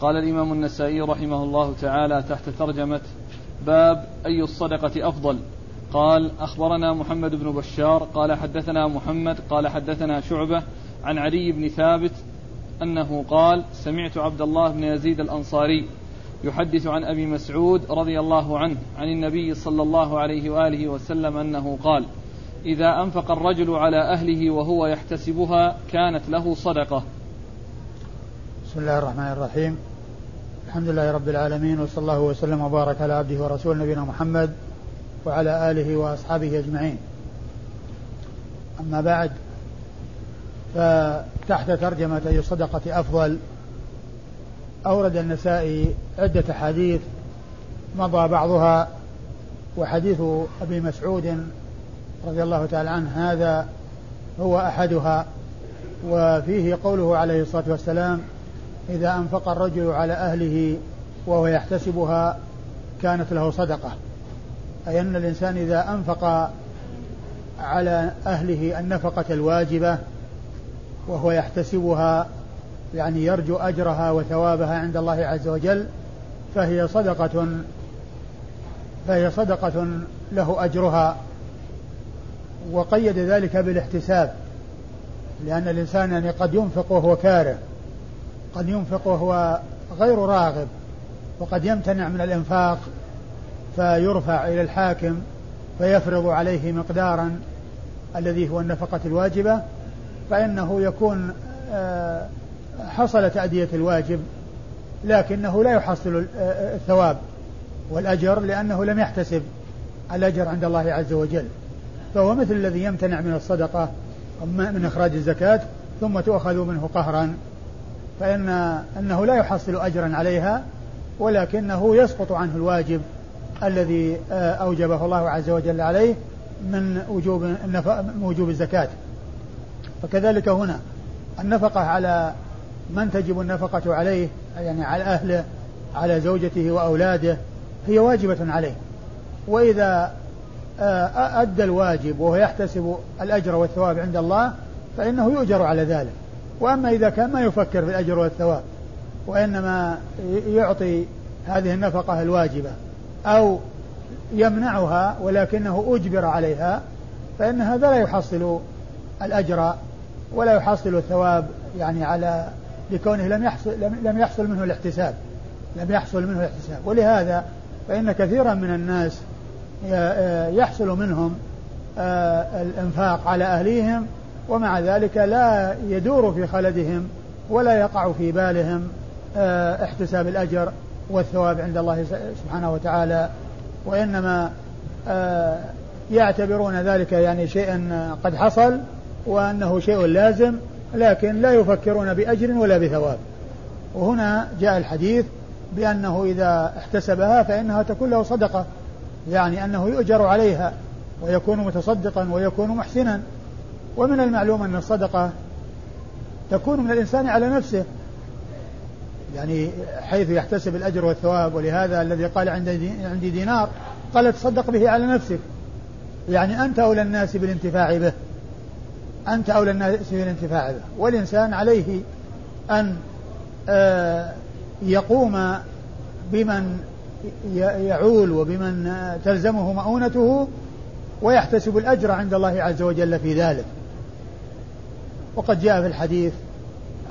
قال الإمام النسائي رحمه الله تعالى تحت ترجمة باب أي الصدقة أفضل. قال أخبرنا محمد بن بشار قال حدثنا محمد قال حدثنا شعبة عن علي بن ثابت أنه قال سمعت عبد الله بن يزيد الأنصاري يحدث عن أبي مسعود رضي الله عنه عن النبي صلى الله عليه وآله وسلم أنه قال إذا أنفق الرجل على أهله وهو يحتسبها كانت له صدقة. بسم الله الرحمن الرحيم. الحمد لله رب العالمين وصلى الله وسلم وبارك على عبده ورسوله نبينا محمد وعلى آله وأصحابه أجمعين. أما بعد فتحت ترجمة أي الصدقة أفضل أورد النسائي عدة حديث مضى بعضها وحديث أبي مسعود رضي الله تعالى عنه هذا هو أحدها وفيه قوله عليه الصلاة والسلام إذا أنفق الرجل على أهله وهو يحتسبها كانت له صدقة. أي أن الإنسان إذا أنفق على أهله النفقة الواجبة وهو يحتسبها يعني يرجو أجرها وثوابها عند الله عز وجل فهي صدقة فهي صدقة له أجرها. وقيد ذلك بالاحتساب لأن الإنسان يعني قد ينفق وهو كاره. قد ينفق وهو غير راغب وقد يمتنع من الإنفاق فيرفع إلى الحاكم فيفرض عليه مقدارا الذي هو النفقة الواجبة فإنه يكون آه، حصل تأدية الواجب لكنه لا يحصل آه، الثواب والأجر لأنه لم يحتسب الأجر عند الله عز وجل. فهو مثل الذي يمتنع من الصدقة من إخراج الزكاة ثم تؤخذ منه قهرا. فإن أنه لا يحصل أجرا عليها ولكنه يسقط عنه الواجب الذي آه، أوجبه الله عز وجل عليه من وجوب من وجوب الزكاة. فكذلك هنا النفقة على من تجب النفقة عليه؟ يعني على أهله على زوجته وأولاده هي واجبة عليه. وإذا آه، أدى الواجب وهو يحتسب الأجر والثواب عند الله فإنه يؤجر على ذلك. وأما إذا كان ما يفكر في الأجر والثواب وإنما يعطي هذه النفقة الواجبة أو يمنعها ولكنه أجبر عليها فإن هذا لا يحصل الأجر ولا يحصل الثواب يعني على لكونه لم يحصل لم يحصل منه الاحتساب لم يحصل منه الاحتساب. ولهذا فإن كثيرا من الناس يحصل منهم آه، الإنفاق على أهليهم ومع ذلك لا يدور في خلدهم ولا يقع في بالهم آه، احتساب الأجر والثواب عند الله سبحانه وتعالى. وإنما آه، يعتبرون ذلك يعني شيئا قد حصل وأنه شيء لازم لكن لا يفكرون بأجر ولا بثواب. وهنا جاء الحديث بأنه إذا احتسبها فإنها تكون له صدقة يعني أنه يؤجر عليها ويكون متصدقا ويكون محسنا. ومن المعلوم أن الصدقة تكون من الإنسان على نفسه. يعني حيث يحتسب الأجر والثواب ولهذا الذي قال عندي دينار قال تصدق به على نفسك. يعني أنت أولى الناس بالانتفاع به. أنت أولى الناس بالانتفاع به. والإنسان عليه أن آه، يقوم بمن يعول وبمن تلزمه مؤونته ويحتسب الأجر عند الله عز وجل في ذلك. وقد جاء في الحديث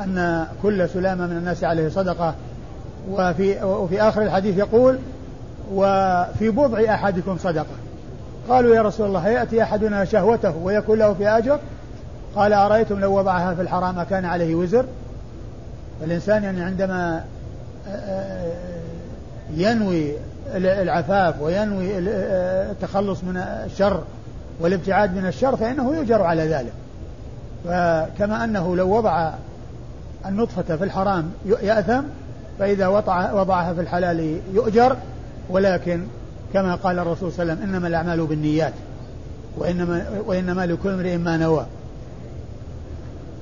أن كل سلامة من الناس عليه صدقة وفي, وفي آخر الحديث يقول وفي بضع أحدكم صدقة. قالوا يا رسول الله يأتي أحدنا شهوته ويكون له في أجر؟ قال أرأيتم لو وضعها في الحرام كان عليه وزر؟ الإنسان يعني عندما آه، آه، ينوي العفاف وينوي التخلص من الشر والابتعاد من الشر فإنه يؤجر على ذلك. فكما أنه لو وضع النطفة في الحرام يأثم فإذا وضع وضعها في الحلال يؤجر ولكن كما قال الرسول صلى الله عليه وسلم إنما الأعمال بالنيات وإنما, وإنما لكل امرئ ما نوى.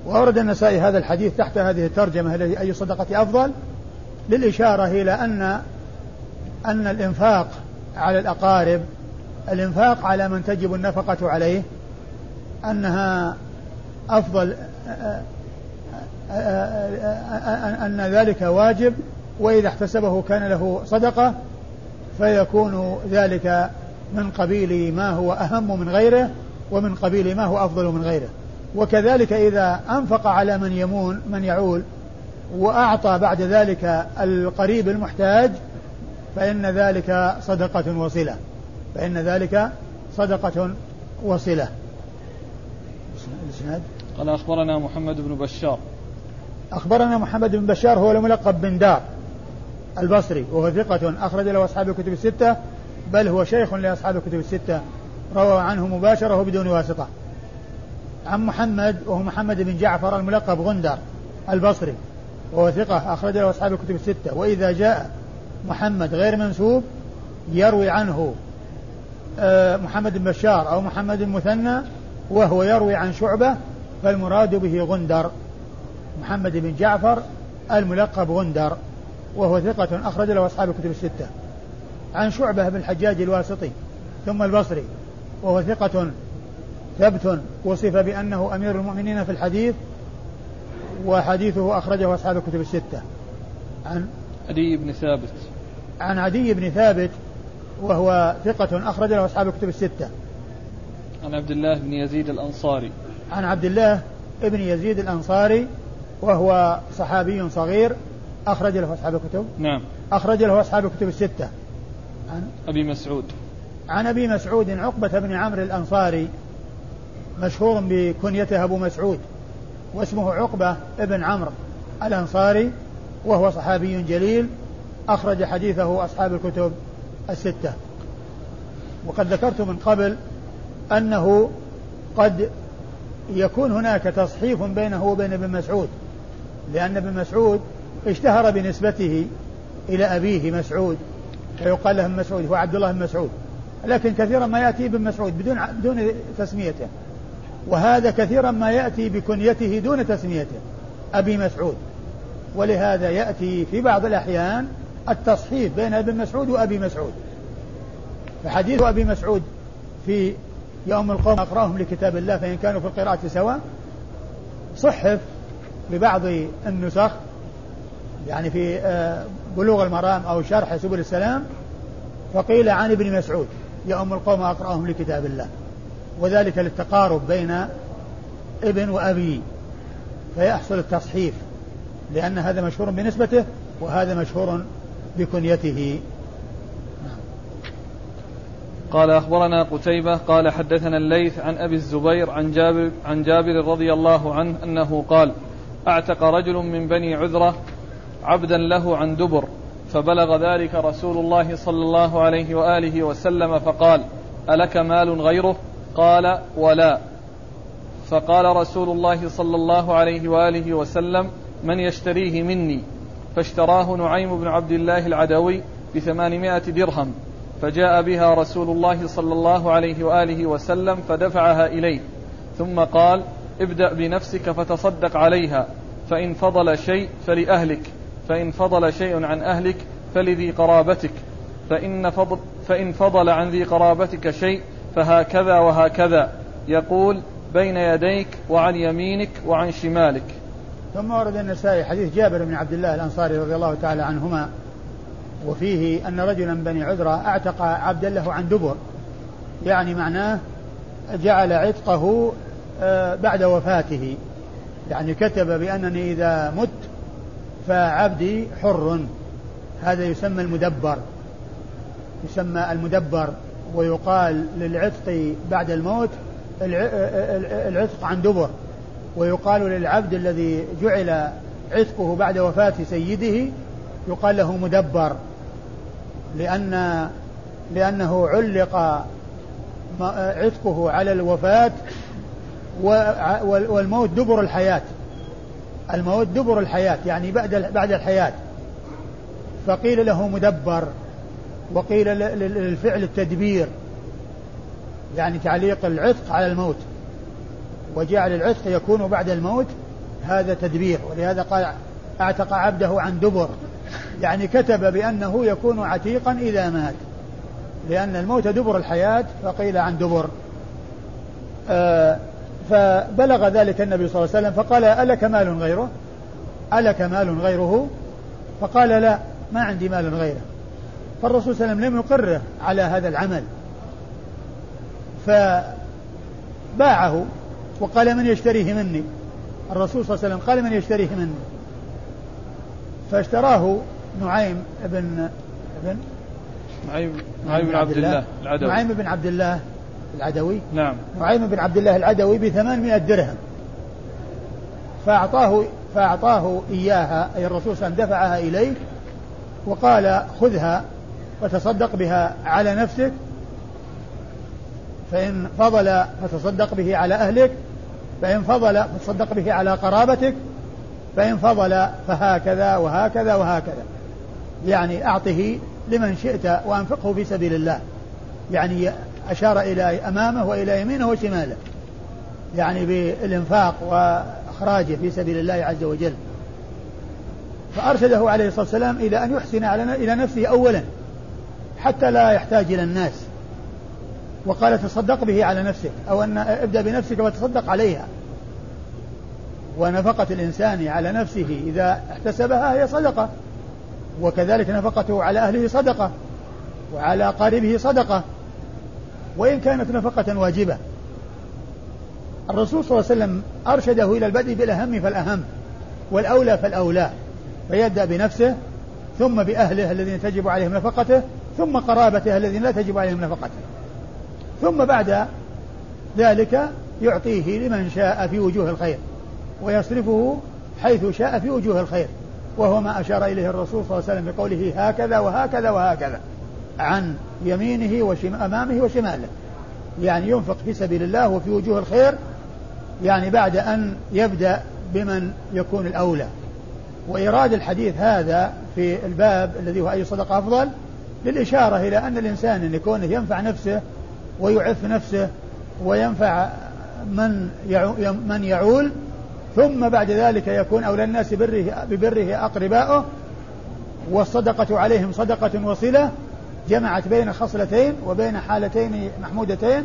وأورد النسائي هذا الحديث تحت هذه الترجمة أي صدقة أفضل؟ للإشارة إلى أن أن الإنفاق على الأقارب الإنفاق على من تجب النفقة عليه أنها أفضل أن ذلك واجب وإذا احتسبه كان له صدقة فيكون ذلك من قبيل ما هو أهم من غيره ومن قبيل ما هو أفضل من غيره وكذلك إذا أنفق على من يمون من يعول وأعطى بعد ذلك القريب المحتاج فإن ذلك صدقة وصلة فإن ذلك صدقة وصلة الإسناد قال أخبرنا محمد بن بشار. أخبرنا محمد بن بشار هو الملقب بن دار البصري وهو ثقة أخرج له أصحاب الكتب الستة بل هو شيخ لأصحاب الكتب الستة. روى عنه مباشرة وبدون واسطة. عن محمد وهو محمد بن جعفر الملقب غندر البصري وهو ثقة أخرج له أصحاب الكتب الستة. وإذا جاء محمد غير منسوب يروي عنه آه، محمد بن بشار أو محمد المثنى وهو يروي عن شعبة فالمراد به غندر. محمد بن جعفر الملقب غندر وهو ثقة أخرج له أصحاب الكتب الستة. عن شعبة بن الحجاج الواسطي ثم البصري وهو ثقة ثبت وصف بأنه أمير المؤمنين في الحديث وحديثه أخرجه أصحاب الكتب الستة. عن عدي بن ثابت. عن عدي بن ثابت وهو ثقة أخرج له أصحاب الكتب الستة. عن عبد الله بن يزيد الأنصاري. عن عبد الله بن يزيد الأنصاري وهو صحابي صغير أخرج له أصحاب الكتب. نعم. أخرج له أصحاب الكتب الستة. عن أبي مسعود. عن أبي مسعود عقبة بن عمرو الأنصاري مشهور بكنيته أبو مسعود واسمه عقبة بن عمرو الأنصاري وهو صحابي جليل أخرج حديثه أصحاب الكتب الستة. وقد ذكرت من قبل أنه قد يكون هناك تصحيف بينه وبين ابن مسعود لأن ابن مسعود اشتهر بنسبته إلى أبيه مسعود فيقال له مسعود هو عبد الله بن مسعود. لكن كثيرا ما يأتي ابن مسعود بدون بدون تسميته. وهذا كثيرا ما يأتي بكنيته دون تسميته أبي مسعود. ولهذا يأتي في بعض الأحيان التصحيف بين ابن مسعود وأبي مسعود. فحديث أبي مسعود في يوم القوم أقرأهم لكتاب الله فإن كانوا في القراءة سواء صحف ببعض النسخ يعني في آه، بلوغ المرام أو شرح سبل السلام فقيل عن ابن مسعود يوم القوم أقرأهم لكتاب الله. وذلك للتقارب بين ابن وأبي فيحصل التصحيف لأن هذا مشهور بنسبته وهذا مشهور بكنيته. قال أخبرنا قتيبة قال حدثنا الليث عن أبي الزبير عن جابر, عن جابر رضي الله عنه أنه قال أعتق رجل من بني عذرة عبدا له عن دبر فبلغ ذلك رسول الله صلى الله عليه وآله وسلم فقال ألك مال غيره؟ قال ولا. فقال رسول الله صلى الله عليه وآله وسلم من يشتريه مني؟ فاشتراه نعيم بن عبد الله العدوي بثمانمائة درهم. فجاء بها رسول الله صلى الله عليه وآله وسلم فدفعها إليه ثم قال ابدأ بنفسك فتصدق عليها فإن فضل شيء فلأهلك فإن فضل شيء عن أهلك فلذي قرابتك فإن فضل, فإن فضل عن ذي قرابتك شيء فهكذا وهكذا يقول بين يديك وعن يمينك وعن شمالك. ثم ورد النسائي حديث جابر بن عبد الله الأنصاري رضي الله تعالى عنهما وفيه أن رجلا بني عذرة أعتق عبدا له عن دبر. يعني معناه جعل عتقه آه، بعد وفاته. يعني كتب بأنني إذا مت فعبدي حر. هذا يسمى المدبر. يسمى المدبر ويقال للعتق بعد الموت العتق عن دبر. ويقال للعبد الذي جعل عتقه بعد وفاة سيده يقال له مدبر. لأن لأنه علق عتقه على الوفاة والموت دبر الحياة. الموت دبر الحياة يعني بعد بعد الحياة. فقيل له مدبر وقيل للفعل التدبير يعني تعليق العتق على الموت. وجعل العتق يكون بعد الموت هذا تدبير. ولهذا قال أعتق عبده عن دبر. يعني كتب بأنه يكون عتيقا إذا مات. لأن الموت دبر الحياة فقيل عن دبر. آه فبلغ ذلك النبي صلى الله عليه وسلم فقال ألك مال غيره؟ ألك مال غيره؟ فقال لا ما عندي مال غيره. فالرسول صلى الله عليه وسلم لم يقره على هذا العمل. فباعه وقال من يشتريه مني؟ الرسول صلى الله عليه وسلم قال من يشتريه مني. فاشتراه نعيم بن بن نعيم نعيم بن عبد الله العدوي. نعيم بن عبد الله العدوي. نعم. نعيم بن عبد الله العدوي بثمانمائة درهم. فأعطاه فأعطاه إياها أي الرسول صلى الله عليه وسلم دفعها إليه وقال خذها وتصدق بها على نفسك فإن فضل فتصدق به على أهلك فإن فضل فتصدق به على قرابتك فإن فضل فهكذا وهكذا وهكذا. يعني أعطه لمن شئت وأنفقه في سبيل الله. يعني أشار إلى أمامه وإلى يمينه وشماله. يعني بالإنفاق وإخراجه في سبيل الله عز وجل. فأرشده عليه الصلاة والسلام إلى أن يحسن إلى نفسه أولا حتى لا يحتاج إلى الناس. وقال تصدق به على نفسك أو أن ابدأ بنفسك وتصدق عليها. ونفقة الإنسان على نفسه إذا احتسبها هي صدقة وكذلك نفقته على أهله صدقة وعلى قاربه صدقة وإن كانت نفقة واجبة. الرسول صلى الله عليه وسلم أرشده إلى البدء بالأهم فالأهم والأولى فالأولى فيبدأ بنفسه ثم بأهله الذين تجب عليهم نفقته ثم قرابته الذين لا تجب عليهم نفقته. ثم بعد ذلك يعطيه لمن شاء في وجوه الخير. ويصرفه حيث شاء في وجوه الخير وهو ما أشار إليه الرسول صلى الله عليه وسلم بقوله هكذا وهكذا وهكذا عن يمينه وشم أمامه وشماله. يعني ينفق في سبيل الله وفي وجوه الخير يعني بعد أن يبدأ بمن يكون الأولى. وإيراد الحديث هذا في الباب الذي هو أي صدقة أفضل للإشارة إلى أن الإنسان أن يكون ينفع نفسه ويعف نفسه وينفع من من يعول ثم بعد ذلك يكون أولى الناس بره ببره أقرباؤه والصدقة عليهم صدقة وصلة جمعت بين خصلتين وبين حالتين محمودتين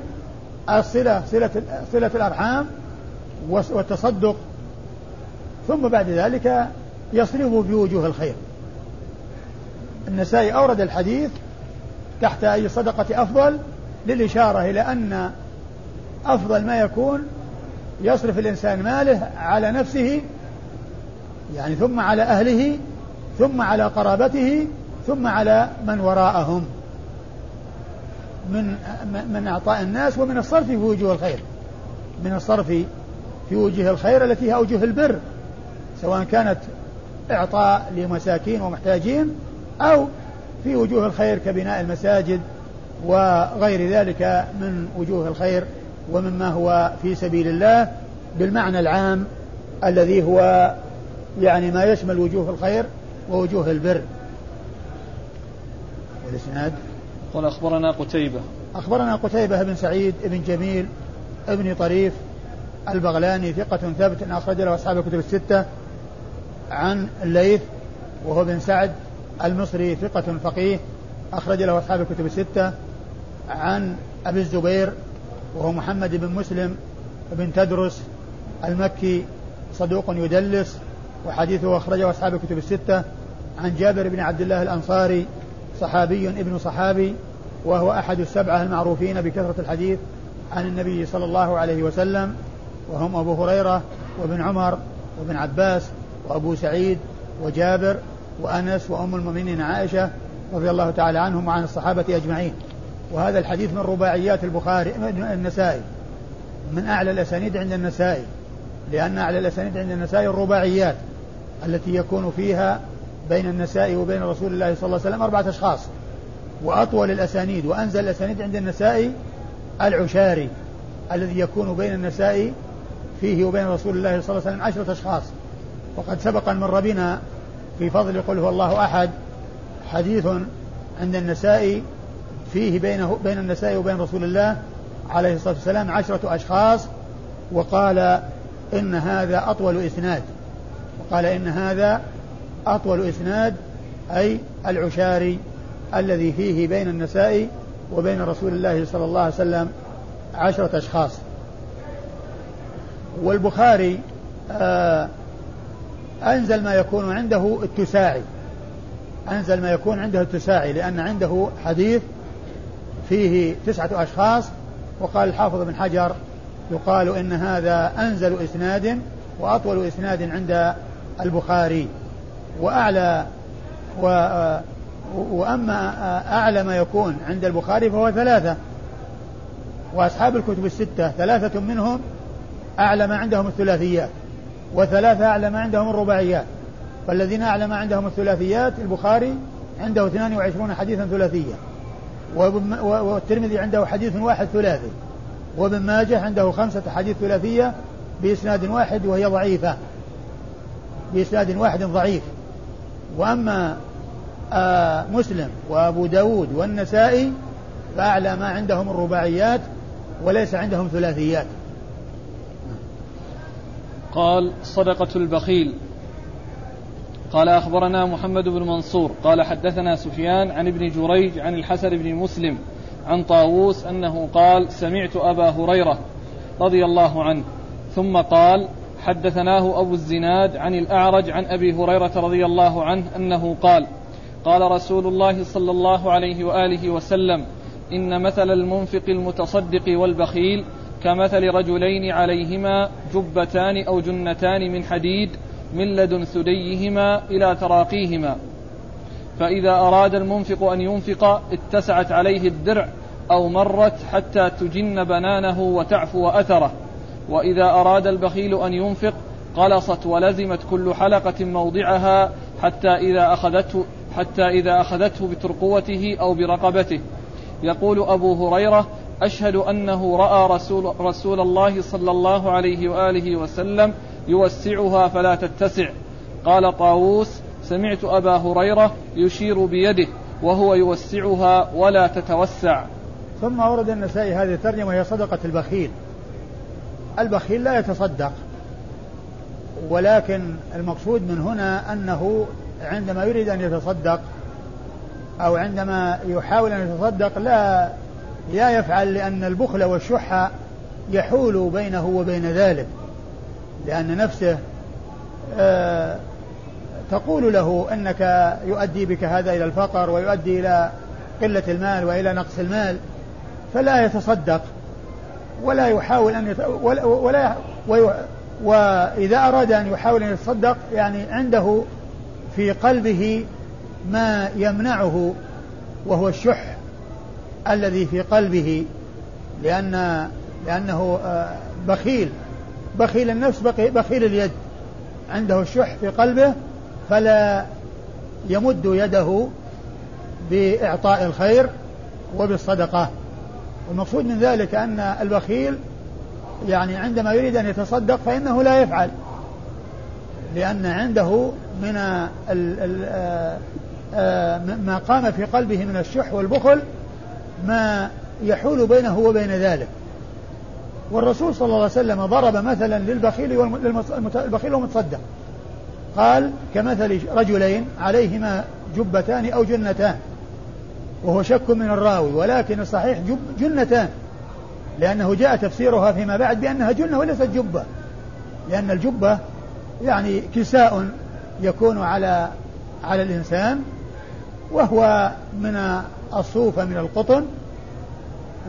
الصلة صلة صلة الأرحام والتصدق. ثم بعد ذلك يصرفه في وجوه الخير. النسائي أورد الحديث تحت أي صدقة أفضل للإشارة إلى أن أفضل ما يكون يصرف الإنسان ماله على نفسه يعني ثم على أهله ثم على قرابته ثم على من وراءهم. من من إعطاء الناس ومن الصرف في وجوه الخير. من الصرف في وجوه الخير التي هي أوجه البر سواء كانت إعطاء لمساكين ومحتاجين أو في وجوه الخير كبناء المساجد وغير ذلك من وجوه الخير. ومما هو في سبيل الله بالمعنى العام الذي هو يعني ما يشمل وجوه الخير ووجوه البر. والإسناد؟ قال أخبرنا قتيبة. أخبرنا قتيبة بن سعيد بن جميل ابن طريف البغلاني ثقة ثبت أخرج له أصحاب الكتب الستة عن الليث وهو بن سعد المصري ثقة فقيه أخرج له أصحاب الكتب الستة عن أبي الزبير وهو محمد بن مسلم بن تدرس المكي صدوق يدلس وحديثه أخرجه أصحاب الكتب الستة. عن جابر بن عبد الله الأنصاري صحابي ابن صحابي وهو أحد السبعة المعروفين بكثرة الحديث عن النبي صلى الله عليه وسلم. وهم أبو هريرة وابن عمر وابن عباس وأبو سعيد وجابر وأنس وأم المؤمنين عائشة رضي الله تعالى عنهم وعن الصحابة أجمعين. وهذا الحديث من رباعيات البخاري النسائي من أعلى الأسانيد عند النسائي لأن أعلى الأسانيد عند النسائي الرباعيات التي يكون فيها بين النسائي وبين رسول الله صلى الله عليه وسلم أربعة أشخاص. وأطول الأسانيد وأنزل الأسانيد عند النسائي العشاري الذي يكون بين النسائي فيه وبين رسول الله صلى الله عليه وسلم عشرة أشخاص. وقد سبق مر بنا في فضل قل هو الله أحد حديث عند النسائي فيه بينه بين النسائي وبين رسول الله عليه الصلاة والسلام عشرة أشخاص وقال إن هذا أطول إسناد. وقال إن هذا أطول إسناد أي العشاري الذي فيه بين النسائي وبين رسول الله صلى الله عليه وسلم عشرة أشخاص. والبخاري آه أنزل ما يكون عنده التساعي. أنزل ما يكون عنده التساعي لأن عنده حديث فيه تسعة أشخاص وقال الحافظ بن حجر يقال إن هذا أنزل إسناد وأطول إسناد عند البخاري. وأعلى و وأما أعلى ما يكون عند البخاري فهو ثلاثة. وأصحاب الكتب الستة ثلاثة منهم أعلى ما عندهم الثلاثيات وثلاثة أعلى ما عندهم الرباعيات. فالذين أعلى ما عندهم الثلاثيات البخاري عنده 22 حديثا ثلاثية. والترمذي عنده حديث واحد ثلاثي وابن ماجه عنده خمسة حديث ثلاثية بإسناد واحد وهي ضعيفة بإسناد واحد ضعيف. وأما آه مسلم وأبو داود والنسائي فأعلى ما عندهم الرباعيات وليس عندهم ثلاثيات. قال صدقة البخيل. قال أخبرنا محمد بن منصور قال حدثنا سفيان عن ابن جريج عن الحسن بن مسلم عن طاووس أنه قال سمعت أبا هريرة رضي الله عنه ثم قال حدثناه أبو الزناد عن الأعرج عن أبي هريرة رضي الله عنه أنه قال قال رسول الله صلى الله عليه وآله وسلم إن مثل المنفق المتصدق والبخيل كمثل رجلين عليهما جبتان أو جنتان من حديد من لدن ثديهما إلى تراقيهما. فإذا أراد المنفق أن ينفق اتسعت عليه الدرع أو مرت حتى تجن بنانه وتعفو أثره. وإذا أراد البخيل أن ينفق قلصت ولزمت كل حلقة موضعها حتى إذا أخذته حتى إذا أخذته بترقوته أو برقبته. يقول أبو هريرة أشهد أنه رأى رسول, رسول الله صلى الله عليه وآله وسلم يوسعها فلا تتسع. قال طاووس سمعت أبا هريرة يشير بيده وهو يوسعها ولا تتوسع. ثم ورد النسائي هذه الترجمة وهي صدقة البخيل. البخيل لا يتصدق ولكن المقصود من هنا أنه عندما يريد أن يتصدق أو عندما يحاول أن يتصدق لا لا يفعل لأن البخل والشح يحول بينه وبين ذلك. لأن نفسه آه تقول له أنك يؤدي بك هذا إلى الفقر ويؤدي إلى قلة المال وإلى نقص المال فلا يتصدق ولا يحاول أن يت... ولا, ولا وي... وإذا أراد أن يحاول أن يتصدق يعني عنده في قلبه ما يمنعه وهو الشح الذي في قلبه لأن لأنه آه، بخيل. بخيل النفس بخيل اليد. عنده الشح في قلبه فلا يمد يده بإعطاء الخير وبالصدقة. والمقصود من ذلك أن البخيل يعني عندما يريد أن يتصدق فإنه لا يفعل. لأن عنده من آه، آه، ما قام في قلبه من الشح والبخل ما يحول بينه وبين ذلك. والرسول صلى الله عليه وسلم ضرب مثلا للبخيل البخيل والمتصدق قال كمثل رجلين عليهما جبتان أو جنتان. وهو شك من الراوي ولكن الصحيح جب جنتان. لأنه جاء تفسيرها فيما بعد بأنها جنة وليست جبة. لأن الجبة يعني كساء يكون على على الإنسان وهو من الصوفة من القطن.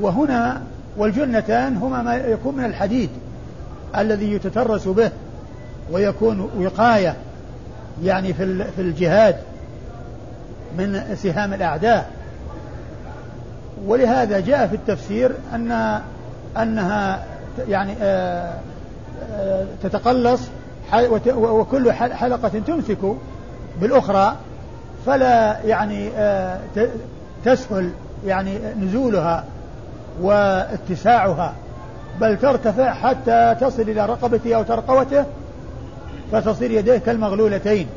وهنا والجنتان هما ما يكون من الحديد الذي يتترس به ويكون وقاية يعني في في الجهاد من سهام الأعداء. ولهذا جاء في التفسير أن أنها يعني آه، آه، تتقلص وكل حلقة تمسك بالأخرى فلا يعني آه، تسهل يعني نزولها. واتساعها بل ترتفع حتى تصل إلى رقبته أو ترقوته فتصير يديه كالمغلولتين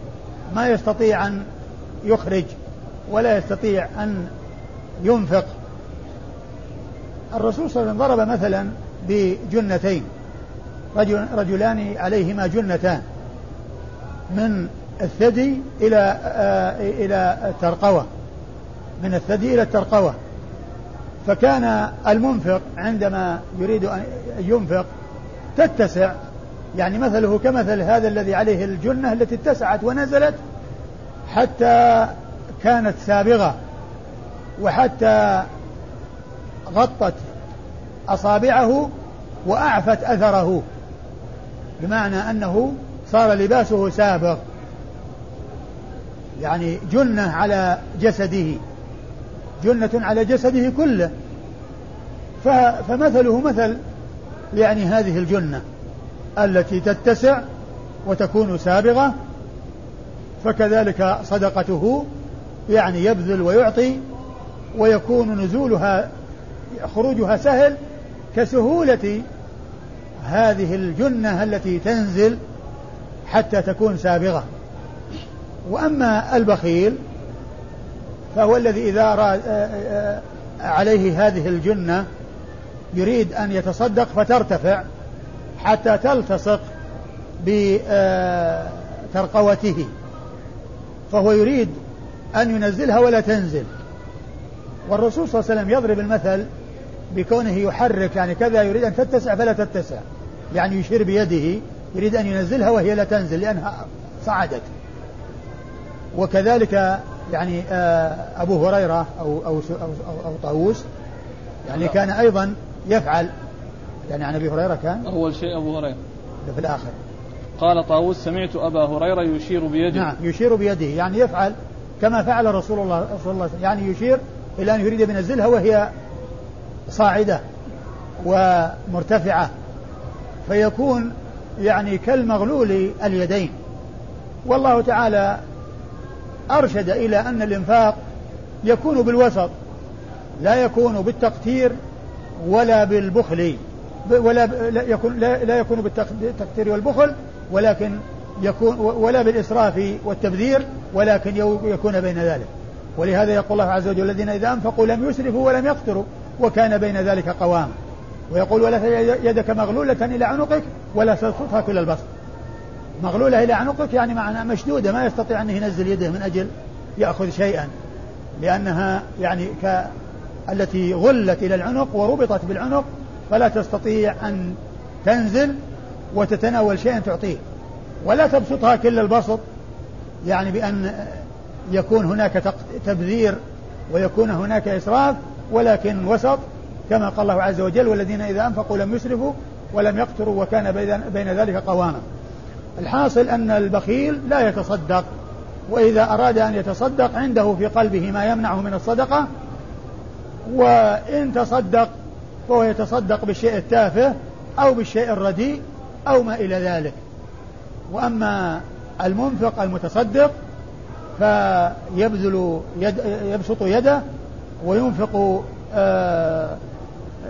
ما يستطيع أن يخرج ولا يستطيع أن ينفق. الرسول صلى الله عليه وسلم ضرب مثلا بجنتين رجل رجلان عليهما جنتان من الثدي إلى آه إلى الترقوة من الثدي إلى الترقوة. فكان المنفق عندما يريد أن ينفق تتسع. يعني مثله كمثل هذا الذي عليه الجنة التي اتسعت ونزلت حتى كانت سابغة وحتى غطت أصابعه وأعفت أثره بمعنى أنه صار لباسه سابغ يعني جنة على جسده. جنة على جسده كله. فمثله مثل يعني هذه الجنة التي تتسع وتكون سابغة فكذلك صدقته يعني يبذل ويعطي ويكون نزولها خروجها سهل كسهولة هذه الجنة التي تنزل حتى تكون سابغة. وأما البخيل فهو الذي إذا أراد آه، آه، عليه هذه الجنة يريد أن يتصدق فترتفع حتى تلتصق بترقوته فهو يريد أن ينزلها ولا تنزل. والرسول صلى الله عليه وسلم يضرب المثل بكونه يحرك يعني كذا يريد أن تتسع فلا تتسع. يعني يشير بيده يريد أن ينزلها وهي لا تنزل لأنها صعدت. وكذلك يعني آه، أبو هريرة أو أو أو, أو طاووس يعني كان أيضا يفعل يعني عن أبي هريرة كان؟ أول شيء أبو هريرة. في الآخر. قال طاووس سمعت أبا هريرة يشير بيده. نعم يشير بيده يعني يفعل كما فعل رسول الله صلى الله عليه وسلم يعني يشير إلى أن يريد ينزلها وهي صاعدة ومرتفعة فيكون يعني كالمغلول اليدين. والله تعالى أرشد إلى أن الإنفاق يكون بالوسط لا يكون بالتقتير ولا بالبخل ولا لا يكون لا, لا يكون بالتقتير والبخل ولكن يكون ولا بالإسراف والتبذير ولكن يكون بين ذلك. ولهذا يقول الله عز وجل الذين إذا أنفقوا لم يسرفوا ولم يقتروا وكان بين ذلك قوام. ويقول ولا يدك مغلولة إلى عنقك ولا تبسطها كل البسط. مغلولة إلى عنقك يعني معنى مشدودة ما يستطيع أن ينزل يده من أجل يأخذ شيئا لأنها يعني ك التي غلت إلى العنق وربطت بالعنق فلا تستطيع أن تنزل وتتناول شيئا تعطيه. ولا تبسطها كل البسط يعني بأن يكون هناك تبذير ويكون هناك إسراف ولكن وسط كما قال الله عز وجل والذين إذا أنفقوا لم يسرفوا ولم يقتروا وكان بين ذلك قواما. الحاصل أن البخيل لا يتصدق وإذا أراد أن يتصدق عنده في قلبه ما يمنعه من الصدقة وإن تصدق فهو يتصدق بالشيء التافه أو بالشيء الرديء أو ما إلى ذلك. وأما المنفق المتصدق فيبذل يد يبسط يده وينفق آه،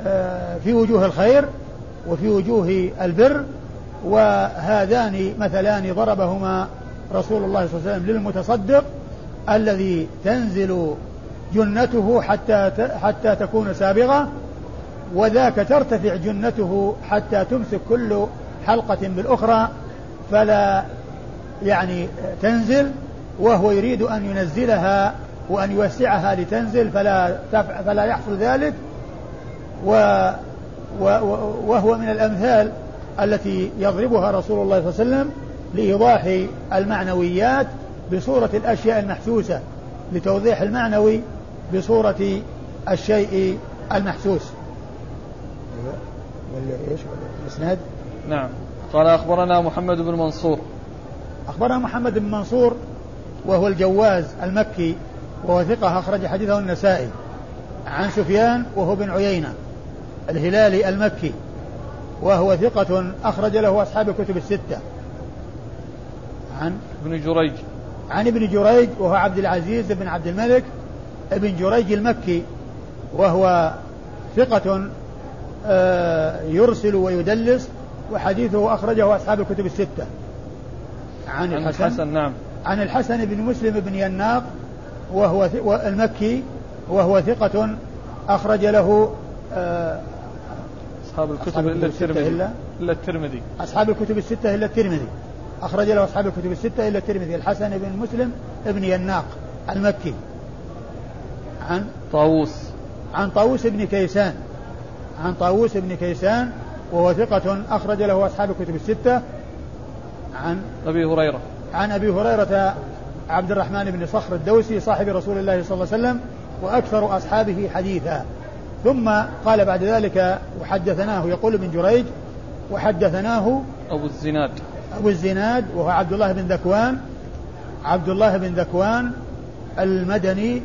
آه، في وجوه الخير وفي وجوه البر وهذان مثلان ضربهما رسول الله صلى الله عليه وسلم للمتصدق الذي تنزل جنته حتى حتى تكون سابغة وذاك ترتفع جنته حتى تمسك كل حلقة بالأخرى فلا يعني تنزل وهو يريد أن ينزلها وأن يوسعها لتنزل فلا فلا يحصل ذلك و وهو من الأمثال التي يضربها رسول الله صلى الله عليه وسلم لإيضاح المعنويات بصورة الأشياء المحسوسة لتوضيح المعنوي بصورة الشيء المحسوس. الاسناد نعم. قال أخبرنا محمد بن منصور. أخبرنا محمد بن منصور وهو الجواز المكي وهو ثقة أخرج حديثه النسائي. عن سفيان وهو بن عيينة الهلالي المكي. وهو ثقة أخرج له أصحاب الكتب الستة. عن ابن جريج. عن ابن جريج وهو عبد العزيز بن عبد الملك ابن جريج المكي وهو ثقة آه، يرسل ويدلس وحديثه أخرجه أصحاب الكتب الستة. عن, عن الحسن, الحسن نعم. عن الحسن بن مسلم بن يناق وهو المكي وهو ثقة أخرج له آه، أصحاب الكتب إلا الترمذي. إلا, إلا الترمذي. أصحاب الكتب الستة إلا الترمذي. أخرج له أصحاب الكتب الستة إلا الترمذي. الحسن بن مسلم بن يناق المكي. عن؟ طاووس. عن طاووس بن كيسان. عن طاووس بن كيسان وهو ثقة أخرج له أصحاب الكتب الستة. عن؟ أبي هريرة. عن أبي هريرة عبد الرحمن بن صخر الدوسي صاحب رسول الله صلى الله عليه وسلم وأكثر أصحابه حديثا. ثم قال بعد ذلك وحدثناه يقول ابن جريج وحدثناه أبو الزناد. أبو الزناد وهو عبد الله بن ذكوان عبد الله بن ذكوان المدني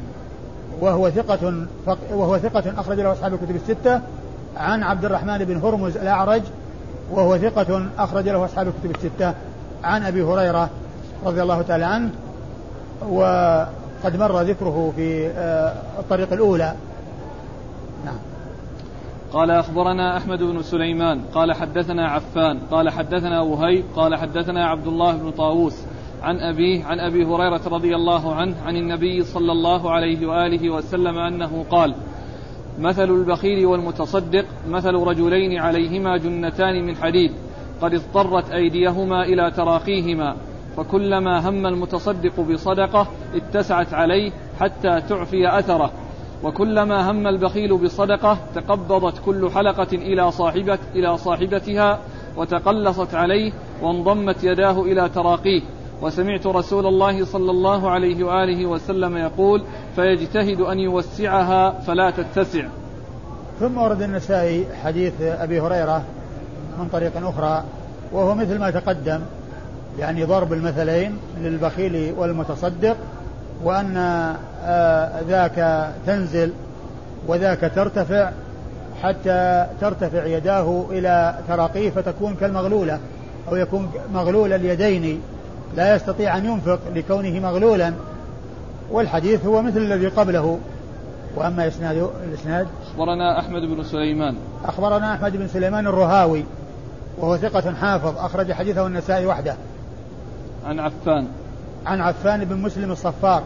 وهو ثقة وهو ثقة أخرج له أصحاب الكتب الستة عن عبد الرحمن بن هرمز الأعرج وهو ثقة أخرج له أصحاب الكتب الستة عن أبي هريرة رضي الله تعالى عنه وقد مر ذكره في آه، الطريق الأولى. قال أخبرنا أحمد بن سليمان قال حدثنا عفان قال حدثنا وهيب قال حدثنا عبد الله بن طاووس عن أبيه عن أبي هريرة رضي الله عنه عن النبي صلى الله عليه وآله وسلم أنه قال مثل البخيل والمتصدق مثل رجلين عليهما جنتان من حديد قد اضطرت أيديهما إلى تراقيهما فكلما هم المتصدق بصدقة اتسعت عليه حتى تعفي أثره. وكلما هم البخيل بصدقة تقبضت كل حلقة إلى صاحبة إلى صاحبتها وتقلصت عليه وانضمت يداه إلى تراقيه. وسمعت رسول الله صلى الله عليه وآله وسلم يقول فيجتهد أن يوسعها فلا تتسع. ثم ورد النسائي حديث أبي هريرة من طريق أخرى وهو مثل ما تقدم يعني ضرب المثلين للبخيل والمتصدق وأن آه، ذاك تنزل وذاك ترتفع حتى ترتفع يداه إلى تراقيه فتكون كالمغلولة أو يكون مغلول اليدين. لا يستطيع أن ينفق لكونه مغلولا والحديث هو مثل الذي قبله. وأما إسناد الإسناد؟ أخبرنا أحمد بن سليمان. أخبرنا أحمد بن سليمان الرهاوي وهو ثقة حافظ أخرج حديثه النسائي وحده. عن عفان. عن عفان بن مسلم الصفار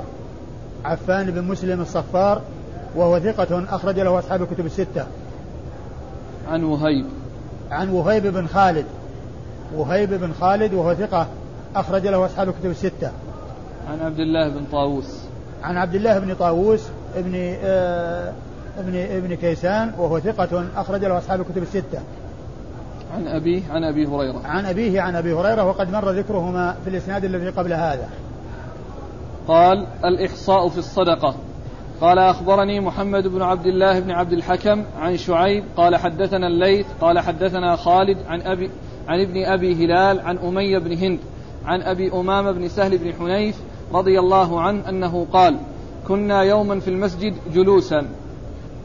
عفان بن مسلم الصفار وهو ثقة أخرج له أصحاب الكتب الستة عن وهيب عن وهيب بن خالد وهيب بن خالد وهو ثقة أخرج له أصحاب الكتب الستة عن عبد الله بن طاووس عن عبد الله بن طاووس ابن آه ابن ابن كيسان وهو ثقة أخرج له أصحاب الكتب الستة. عن أبيه عن أبي هريرة. عن أبيه عن أبي هريرة وقد مر ذكرهما في الإسناد الذي قبل هذا. قال الإحصاء في الصدقة. قال أخبرني محمد بن عبد الله بن عبد الحكم عن شعيب قال حدثنا الليث قال حدثنا خالد عن أبي عن ابن أبي هلال عن أمية بن هند عن أبي أمامة بن سهل بن حنيف رضي الله عنه أنه قال كنا يوما في المسجد جلوسا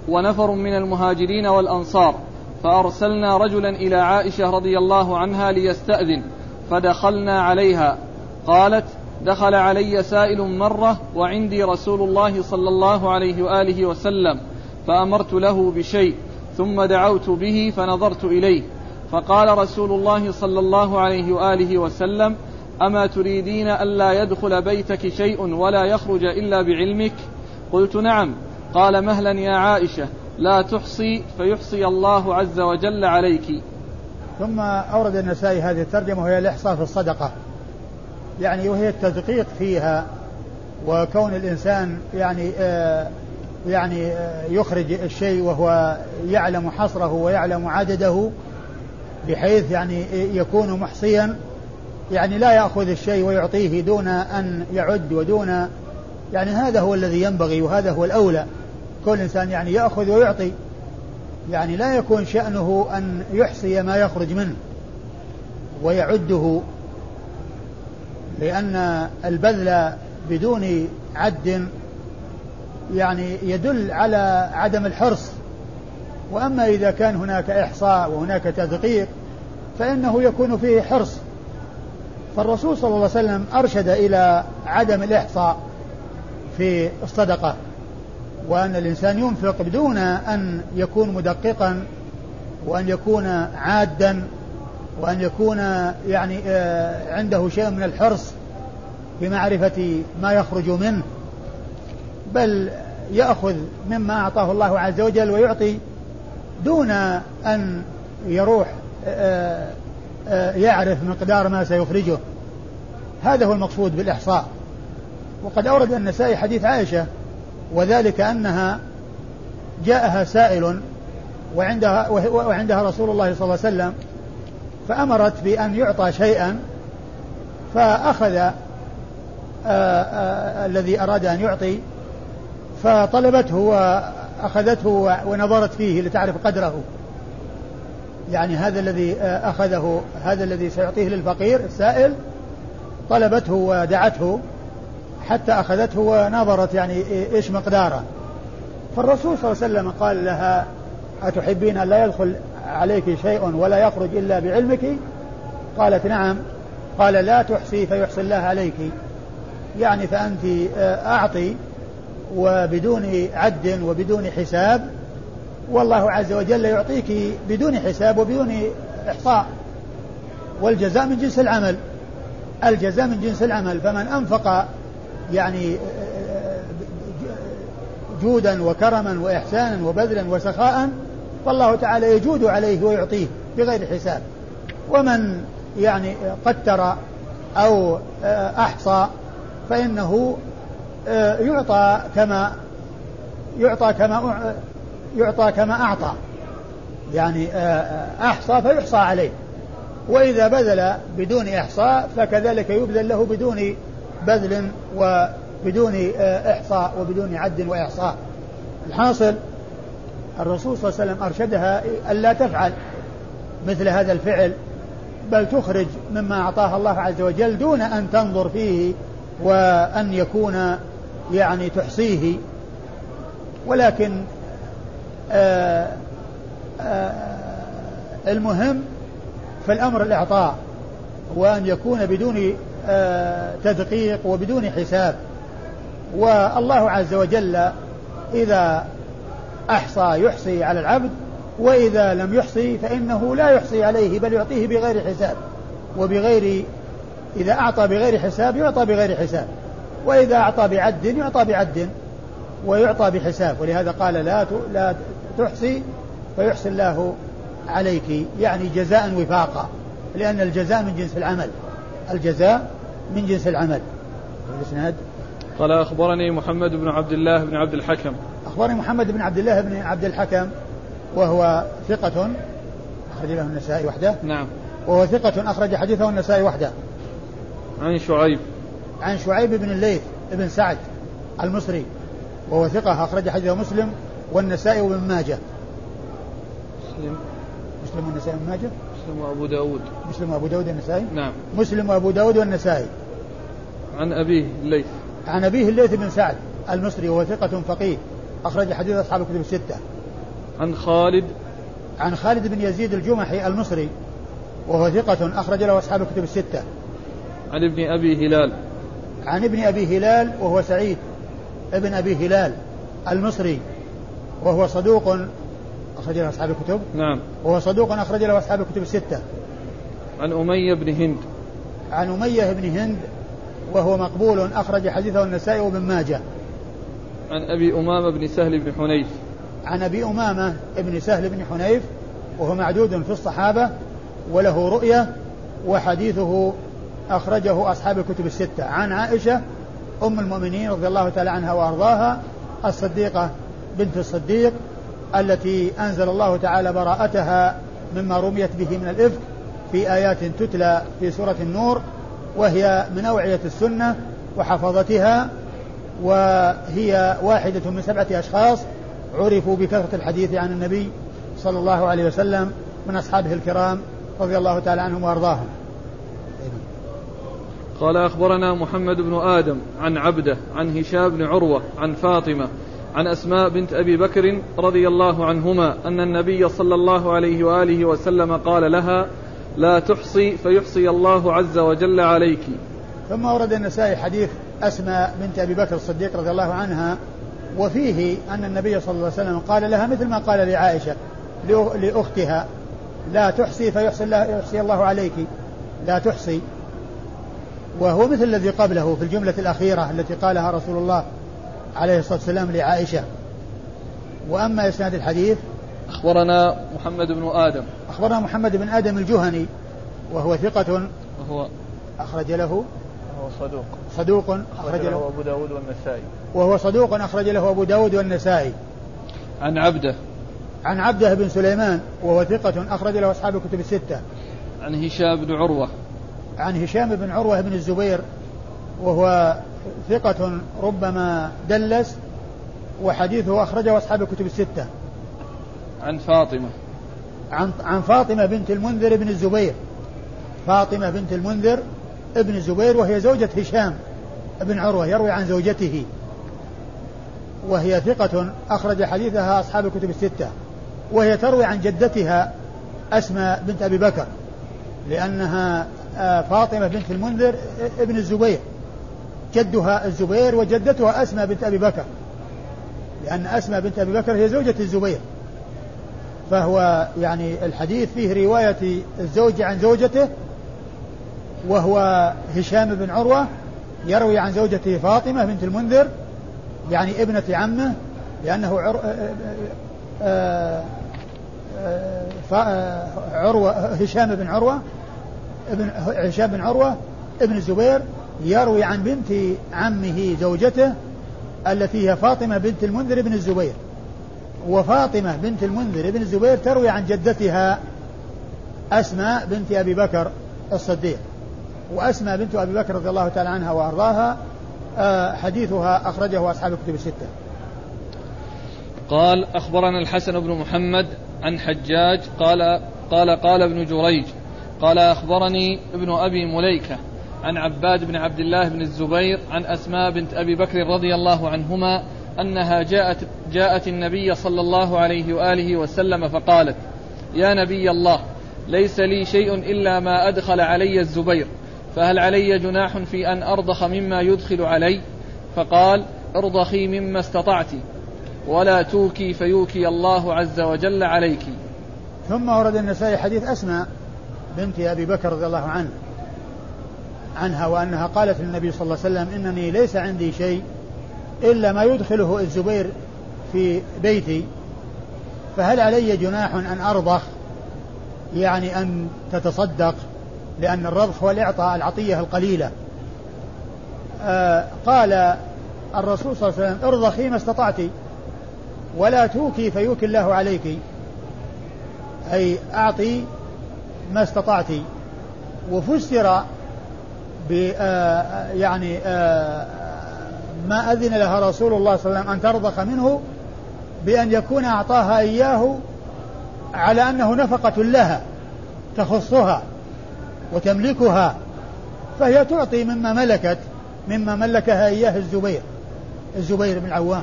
ونفر من المهاجرين والأنصار فأرسلنا رجلا إلى عائشة رضي الله عنها ليستأذن فدخلنا عليها. قالت دخل علي سائل مرة وعندي رسول الله صلى الله عليه وآله وسلم فأمرت له بشيء ثم دعوت به فنظرت إليه. فقال رسول الله صلى الله عليه وآله وسلم أما تريدين ألا يدخل بيتك شيء ولا يخرج إلا بعلمك؟ قلت نعم. قال مهلا يا عائشة لا تحصي فيحصي الله عز وجل عليك. ثم أورد النسائي هذه الترجمة وهي الإحصاء في الصدقة. يعني وهي التدقيق فيها وكون الإنسان يعني آه يعني آه يخرج الشيء وهو يعلم حصره ويعلم عدده بحيث يعني يكون محصيا يعني لا يأخذ الشيء ويعطيه دون أن يعد ودون يعني هذا هو الذي ينبغي وهذا هو الأولى. كل إنسان يعني يأخذ ويعطي يعني لا يكون شأنه أن يحصي ما يخرج منه ويعده لأن البذل بدون عد يعني يدل على عدم الحرص. وأما إذا كان هناك إحصاء وهناك تدقيق فإنه يكون فيه حرص. فالرسول صلى الله عليه وسلم أرشد إلى عدم الإحصاء في الصدقة. وأن الإنسان ينفق بدون أن يكون مدققا وأن يكون عادا. وأن يكون يعني آه، عنده شيء من الحرص بمعرفة ما يخرج منه بل يأخذ مما أعطاه الله عز وجل ويعطي دون أن يروح آه، آه، يعرف مقدار ما سيخرجه. هذا هو المقصود بالإحصاء. وقد أورد النسائي حديث عائشة وذلك أنها جاءها سائل وعندها وعندها رسول الله صلى الله عليه وسلم فأمرت بأن يعطى شيئا فأخذ آآ آآ الذي أراد أن يعطي فطلبته وأخذته ونظرت فيه لتعرف قدره. يعني هذا الذي أخذه هذا الذي سيعطيه للفقير السائل طلبته ودعته حتى أخذته ونظرت يعني إيش مقداره. فالرسول صلى الله عليه وسلم قال لها أتحبين أن لا يدخل عليك شيء ولا يخرج إلا بعلمك؟ قالت نعم. قال لا تحصي فيحصي الله عليك. يعني فأنت أعطي وبدون عد وبدون حساب. والله عز وجل يعطيك بدون حساب وبدون إحصاء. والجزاء من جنس العمل. الجزاء من جنس العمل. فمن أنفق يعني جودا وكرما وإحسانا وبذلا وسخاء فالله تعالى يجود عليه ويعطيه بغير حساب. ومن يعني قتر أو أحصى فإنه يعطى كما يعطى كما يعطى كما أعطى. يعني أحصى فيحصى عليه. وإذا بذل بدون إحصاء فكذلك يبذل له بدون بذل وبدون إحصاء وبدون عد وإحصاء. الحاصل الرسول صلى الله عليه وسلم أرشدها ألا تفعل مثل هذا الفعل بل تخرج مما أعطاها الله عز وجل دون أن تنظر فيه وأن يكون يعني تحصيه. ولكن آآ آآ المهم في الأمر الإعطاء وأن يكون بدون تدقيق وبدون حساب. والله عز وجل إذا أحصى يحصي على العبد وإذا لم يحصي فإنه لا يحصي عليه بل يعطيه بغير حساب. وبغير إذا أعطى بغير حساب يعطى بغير حساب. وإذا أعطى بعد يعطى بعد ويعطى بحساب. ولهذا قال لا لا تحصي فيحصي الله عليك يعني جزاء وفاقا. لأن الجزاء من جنس العمل. الجزاء من جنس العمل. الإسناد قال أخبرني محمد بن عبد الله بن عبد الحكم. أخبرني محمد بن عبد الله بن عبد الحكم وهو ثقة أخرج له النسائي وحده. نعم. وهو ثقة أخرج حديثه النسائي وحده. عن شعيب. عن شعيب بن الليث بن سعد المصري وهو ثقة أخرج حديثه مسلم والنسائي وابن ماجه. مسلم. مسلم والنسائي وابن ماجه؟ مسلم وأبو داود. مسلم وأبو داود والنسائي؟ نعم. مسلم وأبو داود والنسائي. عن أبيه الليث. عن أبيه الليث بن سعد المصري وهو ثقة فقيه. أخرج حديث أصحاب الكتب الستة. عن خالد. عن خالد بن يزيد الجمحي المصري وهو ثقة أخرج له أصحاب الكتب الستة. عن ابن أبي هلال. عن ابن أبي هلال وهو سعيد ابن أبي هلال المصري وهو صدوق أخرج له أصحاب الكتب. نعم. وهو صدوق أخرج له أصحاب الكتب الستة. عن أمية بن هند. عن أمية بن هند وهو مقبول أخرج حديثه النسائي وابن ماجه. عن أبي أمامة بن سهل بن حنيف. عن أبي أمامة بن سهل بن حنيف وهو معدود في الصحابة وله رؤية وحديثه أخرجه أصحاب الكتب الستة. عن عائشة أم المؤمنين رضي الله تعالى عنها وأرضاها الصديقة بنت الصديق التي أنزل الله تعالى براءتها مما رميت به من الإفك في آيات تتلى في سورة النور وهي من أوعية السنة وحفظتها. وهي واحدة من سبعة أشخاص عرفوا بكثرة الحديث عن النبي صلى الله عليه وسلم من أصحابه الكرام رضي الله تعالى عنهم وأرضاهم. قال أخبرنا محمد بن آدم عن عبده عن هشام بن عروة عن فاطمة عن أسماء بنت أبي بكر رضي الله عنهما أن النبي صلى الله عليه وآله وسلم قال لها لا تحصي فيحصي الله عز وجل عليك. ثم ورد النسائي حديث أسماء بنت أبي بكر الصديق رضي الله عنها وفيه أن النبي صلى الله عليه وسلم قال لها مثل ما قال لعائشة لأختها لا تحصي فيحصي الله, يحصي الله عليك لا تحصي. وهو مثل الذي قبله في الجملة الأخيرة التي قالها رسول الله عليه الصلاة والسلام لعائشة. وأما إسناد الحديث أخبرنا محمد بن آدم. أخبرنا محمد بن آدم الجهني وهو ثقة وهو أخرج له وهو صدوق. صدوق أخرج له. أبو داود والنسائي. وهو صدوق أخرج له أبو داود والنسائي. عن عبده. عن عبده بن سليمان وهو ثقة أخرج له أصحاب الكتب الستة. عن هشام بن عروة. عن هشام بن عروة بن الزبير وهو ثقة ربما دلس وحديثه أخرجه أصحاب الكتب الستة. عن فاطمة. عن عن فاطمة بنت المنذر بن الزبير. فاطمة بنت المنذر ابن الزبير وهي زوجة هشام بن عروة يروي عن زوجته. وهي ثقة أخرج حديثها أصحاب الكتب الستة. وهي تروي عن جدتها أسماء بنت أبي بكر لأنها آه، فاطمة بنت المنذر ابن الزبير. جدها الزبير وجدتها أسماء بنت أبي بكر لأن أسماء بنت أبي بكر هي زوجة الزبير. فهو يعني الحديث فيه رواية الزوج عن زوجته وهو هشام بن عروة يروي عن زوجته فاطمة بنت المنذر يعني ابنة عمه لأنه عر... آه، آه، آه، عروة هشام بن عروة ابن هشام بن عروة ابن الزبير يروي عن بنت عمه زوجته التي هي فاطمة بنت المنذر بن الزبير. وفاطمة بنت المنذر بن الزبير تروي عن جدتها أسماء بنت أبي بكر الصديق. وأسماء بنت أبي بكر رضي الله تعالى عنها وأرضاها آه، حديثها أخرجه أصحاب الكتب الستة. قال أخبرنا الحسن بن محمد عن حجاج قال قال قال ابن جريج قال أخبرني ابن أبي مليكة عن عباد بن عبد الله بن الزبير عن أسماء بنت أبي بكر رضي الله عنهما أنها جاءت جاءت النبي صلى الله عليه وآله وسلم فقالت يا نبي الله ليس لي شيء إلا ما أدخل علي الزبير فهل علي جناح في أن أرضخ مما يدخل علي؟ فقال ارضخي مما استطعت ولا توكي فيوكي الله عز وجل عليك. ثم أورد النسائي حديث أسماء بنت أبي بكر رضي الله عنه عنها وأنها قالت للنبي صلى الله عليه وسلم إنني ليس عندي شيء إلا ما يدخله الزبير في بيتي. فهل علي جناح أن أرضخ؟ يعني أن تتصدق؟ لأن الرضخ هو الإعطاء العطية القليلة. آه قال الرسول صلى الله عليه وسلم ارضخي ما استطعت ولا توكي فيوكي الله عليك. أي أعطي ما استطعت. وفسر ب آه، يعني آه، ما أذن لها رسول الله صلى الله عليه وسلم أن ترضخ منه بأن يكون أعطاها إياه على أنه نفقة لها تخصها. وتملكها فهي تعطي مما ملكت مما ملكها إياه الزبير الزبير بن العوام.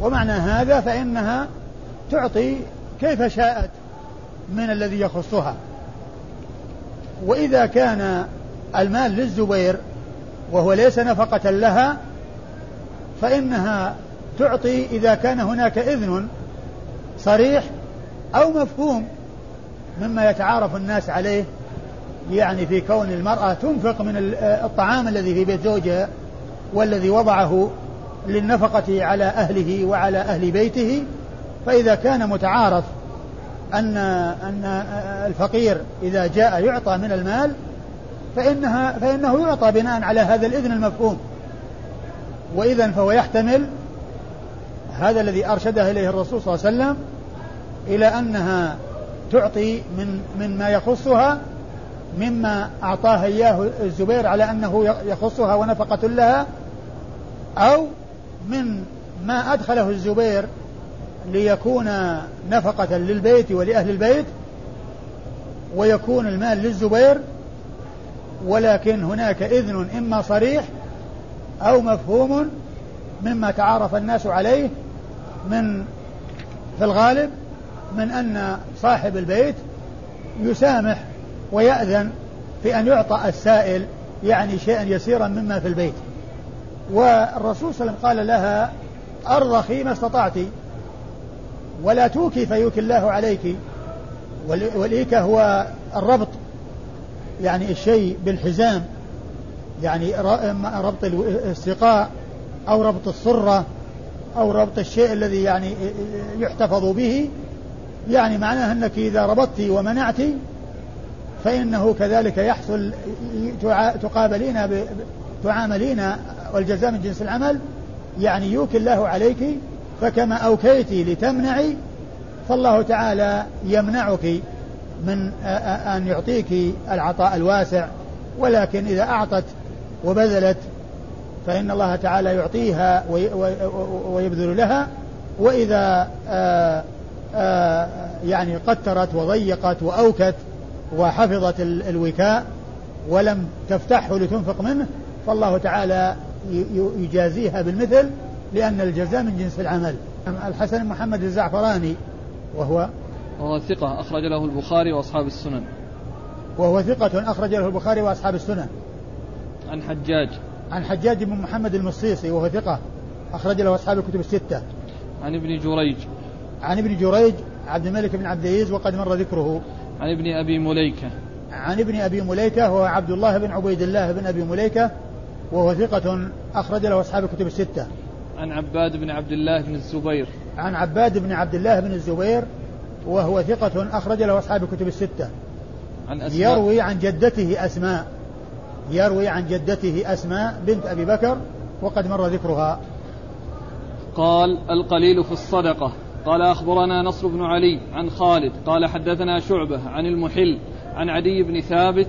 ومعنى هذا فإنها تعطي كيف شاءت من الذي يخصها. وإذا كان المال للزبير وهو ليس نفقة لها فإنها تعطي إذا كان هناك إذن صريح أو مفهوم مما يتعارف الناس عليه يعني في كون المرأة تنفق من الطعام الذي في بيت زوجها والذي وضعه للنفقة على أهله وعلى أهل بيته فإذا كان متعارف أن أن الفقير إذا جاء يعطى من المال فإنها فإنه يعطى بناء على هذا الإذن المفهوم. وإذا فهو يحتمل هذا الذي أرشدها إليه الرسول صلى الله عليه وسلم إلى أنها تعطي من من ما يخصها مما أعطاها إياه الزبير على أنه يخصها ونفقة لها أو من ما أدخله الزبير ليكون نفقة للبيت ولأهل البيت ويكون المال للزبير ولكن هناك إذن إما صريح أو مفهوم مما تعارف الناس عليه من في الغالب من أن صاحب البيت يسامح ويأذن في أن يعطى السائل يعني شيئا يسيرا مما في البيت. والرسول صلى الله عليه وسلم قال لها ارضخي ما استطعت ولا توكي فيوكي الله عليك والإيكاء هو الربط يعني الشيء بالحزام يعني ربط السقاء أو ربط الصرة أو ربط الشيء الذي يعني يحتفظ به يعني معناه أنك إذا ربطت ومنعت فإنه كذلك يحصل تقابلين تعاملين والجزاء من جنس العمل يعني يوكي الله عليك فكما أوكيت لتمنعي فالله تعالى يمنعك من أن يعطيك العطاء الواسع. ولكن إذا أعطت وبذلت فإن الله تعالى يعطيها ويبذل لها. وإذا يعني قترت وضيقت وأوكت وحفظت الوكاء ولم تفتحه لتنفق منه فالله تعالى يجازيها بالمثل لأن الجزاء من جنس العمل. الحسن محمد الزعفراني وهو وهو ثقة أخرج له البخاري وأصحاب السنن. وهو ثقة أخرج له البخاري وأصحاب السنن. عن حجاج. عن حجاج بن محمد المصيصي وهو ثقة أخرج له أصحاب الكتب الستة. عن ابن جريج. عن ابن جريج عبد الملك بن عبد العزيز وقد مر ذكره. عن ابن أبي مليكة. عن ابن أبي مليكة هو عبد الله بن عبيد الله بن أبي مليكة وهو ثقة أخرج له أصحاب الكتب الستة. عن عباد بن عبد الله بن الزبير. عن عباد بن عبد الله بن الزبير وهو ثقة أخرج له أصحاب الكتب الستة. عن أسماء. يروي عن جدته أسماء. يروي عن جدته أسماء بنت أبي بكر وقد مر ذكرها. قال القليل في الصدقة. قال أخبرنا نصر بن علي عن خالد قال حدثنا شعبة عن المحل عن عدي بن ثابت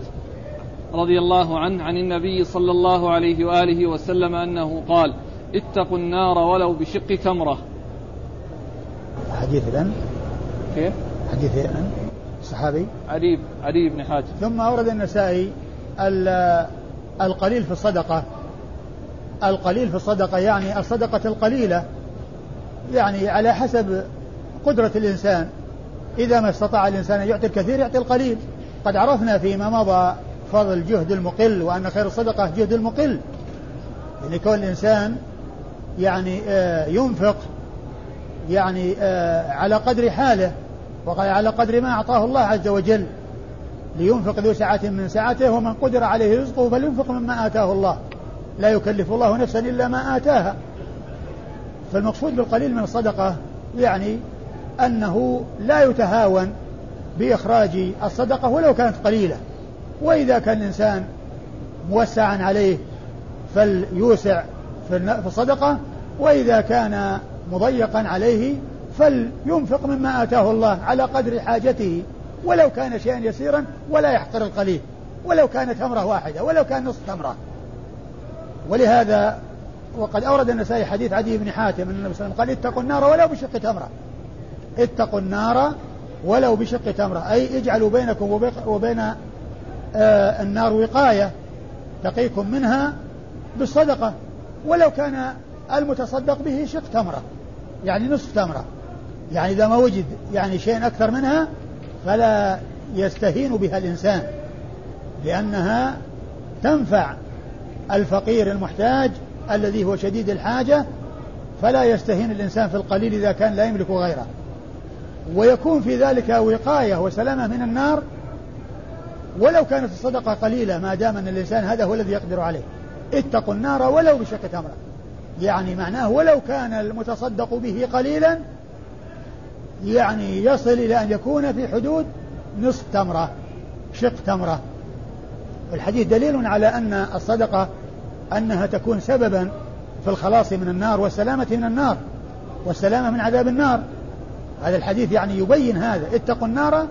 رضي الله عنه عن النبي صلى الله عليه وآله وسلم أنه قال اتقوا النار ولو بشق تمرة. حديث الآن؟ كيف؟ حديث الآن؟ الصحابي؟ علي علي بن حاتم. ثم أورد النسائي القليل في الصدقة. القليل في الصدقة يعني الصدقة القليلة. يعني على حسب قدرة الإنسان. إذا ما استطاع الإنسان أن يعطي الكثير يعطي القليل. قد عرفنا فيما مضى فضل جهد المقل وأن خير الصدقة جهد المقل. يعني كون الإنسان يعني آه، ينفق يعني آه، على قدر حاله وقال على قدر ما أعطاه الله عز وجل. لينفق ذو سعة من سعته ومن قدر عليه رزقه فلينفق مما آتاه الله. لا يكلف الله نفسا إلا ما آتاها. فالمقصود بالقليل من الصدقة يعني أنه لا يتهاون بإخراج الصدقة ولو كانت قليلة. وإذا كان الإنسان موسعا عليه فليوسع في الصدقة وإذا كان مضيقا عليه فلينفق مما آتاه الله على قدر حاجته ولو كان شيئا يسيرا ولا يحقر القليل ولو كان تمرة واحدة ولو كان نصف تمرة ولهذا وقد أورد النسائي حديث عدي بن حاتم أن النبي صلى الله عليه وسلم قال اتقوا النار ولو بشق تمرة. اتقوا النار ولو بشق تمرة. أي اجعلوا بينكم وبين آه النار وقاية تقيكم منها بالصدقة. ولو كان المتصدق به شق تمرة. يعني نصف تمرة. يعني إذا ما وجد يعني شيء أكثر منها فلا يستهين بها الإنسان لأنها تنفع الفقير المحتاج الذي هو شديد الحاجة فلا يستهين الإنسان في القليل إذا كان لا يملك غيره. ويكون في ذلك وقاية وسلامة من النار ولو كانت الصدقة قليلة ما دام أن الإنسان هذا هو الذي يقدر عليه. اتقوا النار ولو بشق تمرة يعني معناه ولو كان المتصدق به قليلا يعني يصل إلى أن يكون في حدود نصف تمرة شق تمرة. الحديث دليل على أن الصدقة أنها تكون سببا في الخلاص من النار والسلامة من النار والسلامة من عذاب النار. هذا الحديث يعني يبين هذا. اتقوا النار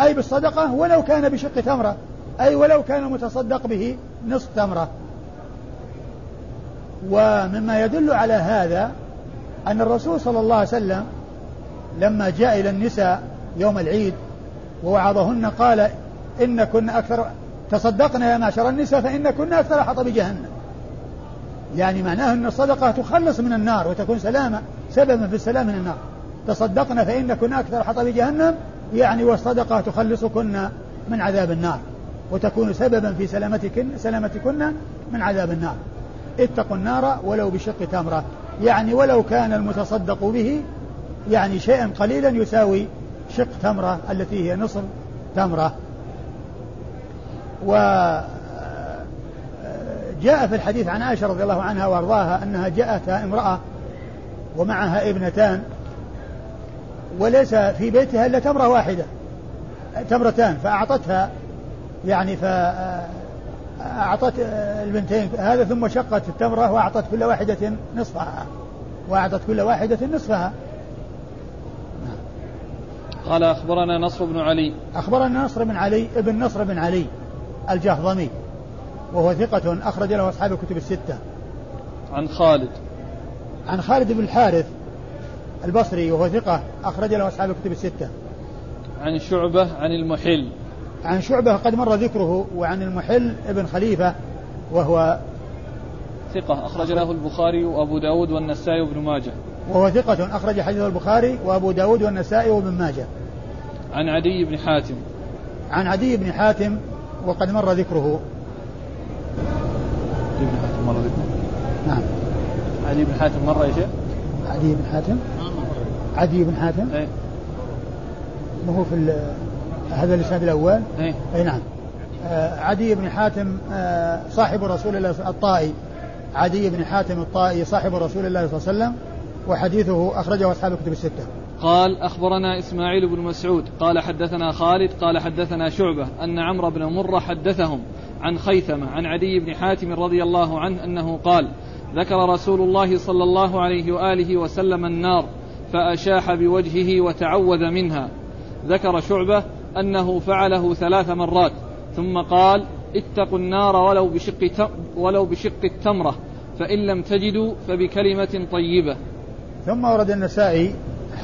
أي بالصدقة ولو كان بشق تمرة أي ولو كان المتصدق به نصف تمرة. ومما يدل على هذا أن الرسول صلى الله عليه وسلم لما جاء إلى النساء يوم العيد ووعظهن قال إن كنا أكثر تصدقنا يا معشر النساء فإن كنا أكثر حطب جهنم. يعني معناه أن الصدقة تخلص من النار وتكون سلامة سببا في السلام من النار. تصدقنا فإن كنا أكثر حطب جهنم يعني والصدقة تخلصكن من عذاب النار وتكون سببا في سلامتكن سلامتكن من عذاب النار. اتقوا النار ولو بشق تمرة. يعني ولو كان المتصدق به يعني شيئا قليلا يساوي شق تمرة التي هي نصف تمرة. و جاء في الحديث عن عائشة رضي الله عنها وأرضاها أنها جاءتها امرأة ومعها ابنتان وليس في بيتها إلا تمرة واحدة تمرتان فأعطتها يعني فأعطت البنتين هذا ثم شقت التمرة وأعطت كل واحدة نصفها وأعطت كل واحدة نصفها. قال أخبرنا نصر بن علي. أخبرنا نصر بن علي ابن نصر بن علي الجهضمي. وهو ثقة أخرج له أصحاب الكتب الستة. عن خالد. عن خالد بن الحارث البصري وهو ثقة أخرج له أصحاب الكتب الستة. عن شعبة عن المحل. عن شعبة قد مر ذكره وعن المحل ابن خليفة وهو ثقة أخرج له البخاري وأبو داود والنسائي وابن ماجه. وهو ثقة أخرج حديث البخاري وأبو داود والنسائي وابن ماجه. عن عدي بن حاتم. عن عدي بن حاتم وقد مر ذكره. عدي بن حاتم مر ذكره نعم. عدي بن حاتم مر يا شيخ؟ عدي بن حاتم؟ عدي بن حاتم؟ إيه. ما هو في ال- هذا الإسناد الأول؟ إيه. أي نعم. آه، عدي بن حاتم آه، صاحب رسول الله الطائي. عدي بن حاتم الطائي صاحب رسول الله صلى الله عليه وسلم وحديثه أخرجه أصحاب الكتب الستة. قال أخبرنا إسماعيل بن مسعود قال حدثنا خالد قال حدثنا شعبة أن عمرو بن مرة حدثهم عن خيثمة عن عدي بن حاتم رضي الله عنه أنه قال ذكر رسول الله صلى الله عليه وآله وسلم النار فأشاح بوجهه وتعوذ منها. ذكر شعبة أنه فعله ثلاث مرات ثم قال اتقوا النار ولو بشق ولو بشق التمرة فإن لم تجدوا فبكلمة طيبة. ثم ورد النسائي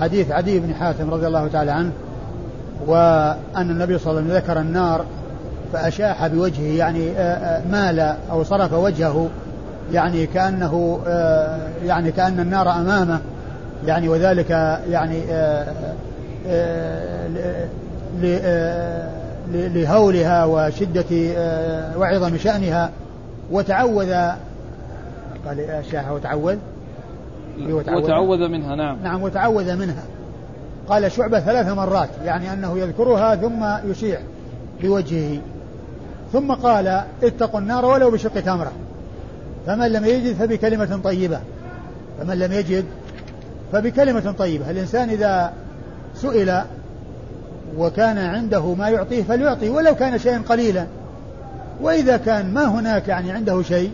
حديث عدي بن حاتم رضي الله تعالى عنه وأن النبي صلى الله عليه وسلم ذكر النار فأشاح بوجهه يعني آه، آه، مال أو صرف وجهه يعني كأنه آه، يعني كأن النار أمامه يعني وذلك يعني لهولها وشدة وعظم شأنها وتعوذ قال أشاح وتعوذ وتعوذ. وتعوذ منها نعم. نعم وتعوذ منها. قال شعبة ثلاث مرات يعني أنه يذكرها ثم يشيع بوجهه. ثم قال اتقوا النار ولو بشق تمرة. فمن لم يجد فبكلمة طيبة. فمن لم يجد فبكلمة طيبة. الإنسان إذا سئل وكان عنده ما يعطيه فليعطي ولو كان شيئا قليلا. وإذا كان ما هناك يعني عنده شيء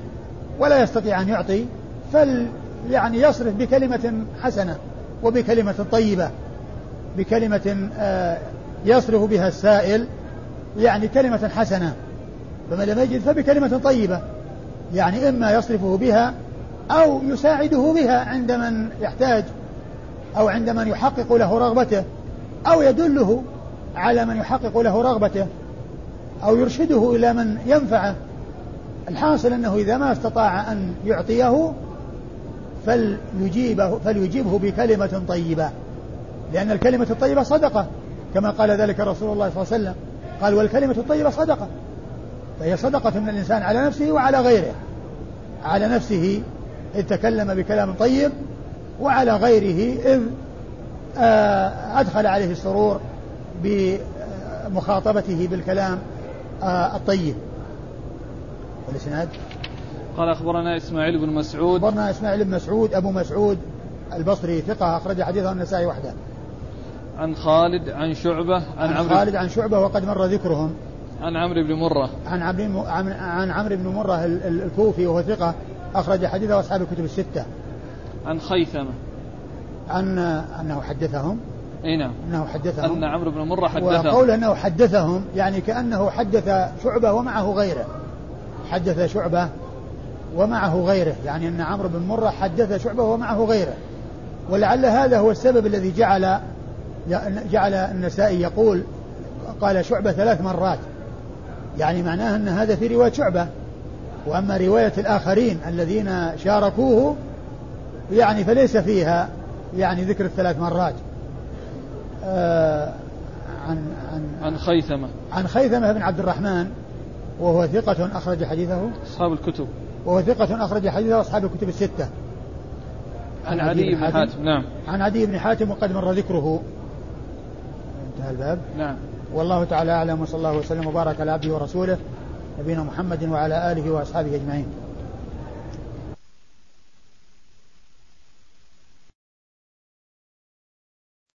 ولا يستطيع أن يعطي فل يعني يصرف بكلمة حسنة وبكلمة طيبة بكلمة آه، يصرف بها السائل يعني كلمة حسنة. فمن لم يجد فبكلمة طيبة يعني إما يصرفه بها أو يساعده بها عند من يحتاج أو عند من يحقق له رغبته أو يدله على من يحقق له رغبته أو يرشده إلى من ينفعه. الحاصل أنه إذا ما استطاع أن يعطيه فليجيبه فليجيبه بكلمة طيبة. لأن الكلمة الطيبة صدقة. كما قال ذلك رسول الله صلى الله عليه وسلم. قال والكلمة الطيبة صدقة. فهي صدقة من الإنسان على نفسه وعلى غيره. على نفسه إذ تكلم بكلام طيب وعلى غيره إذ آه، أدخل عليه السرور بمخاطبته بالكلام آه، الطيب. والإسناد؟ قال أخبرنا إسماعيل بن مسعود. أخبرنا إسماعيل بن مسعود أبو مسعود البصري ثقة أخرج حديثه النسائي وحده. عن خالد عن شعبة عن, عن عمرو خالد عن شعبة وقد مر ذكرهم. عن عمرو بن مرة. عن عمرو عن, عن عمرو بن مرة ال- ال- الكوفي وهو ثقة أخرج حديثه أصحاب الكتب الستة. عن خيثمة. عن أنه حدثهم. أي نعم. أنه حدثهم. أن عمرو بن مرة حدثه وقول أنه حدثهم يعني كأنه حدث شعبة ومعه غيره. حدث شعبة ومعه غيره. يعني أن عمرو بن مرة حدث شعبة ومعه غيره. ولعل هذا هو السبب الذي جعل جعل النسائي يقول قال شعبة ثلاث مرات. يعني معناه أن هذا في رواية شعبة. وأما رواية الآخرين الذين شاركوه يعني فليس فيها يعني ذكر الثلاث مرات. آه عن عن عن خيثمة. عن خيثمة بن عبد الرحمن وهو ثقة أخرج حديثه. أصحاب الكتب. وهو ثقة أخرج حديثه أصحاب الكتب الستة. عن عدي بن حاتم نعم. عن عدي بن حاتم وقد مر ذكره. انتهى الباب. نعم. والله تعالى أعلم وصلى الله وسلم وبارك على عبده ورسوله نبينا محمد وعلى آله وأصحابه أجمعين.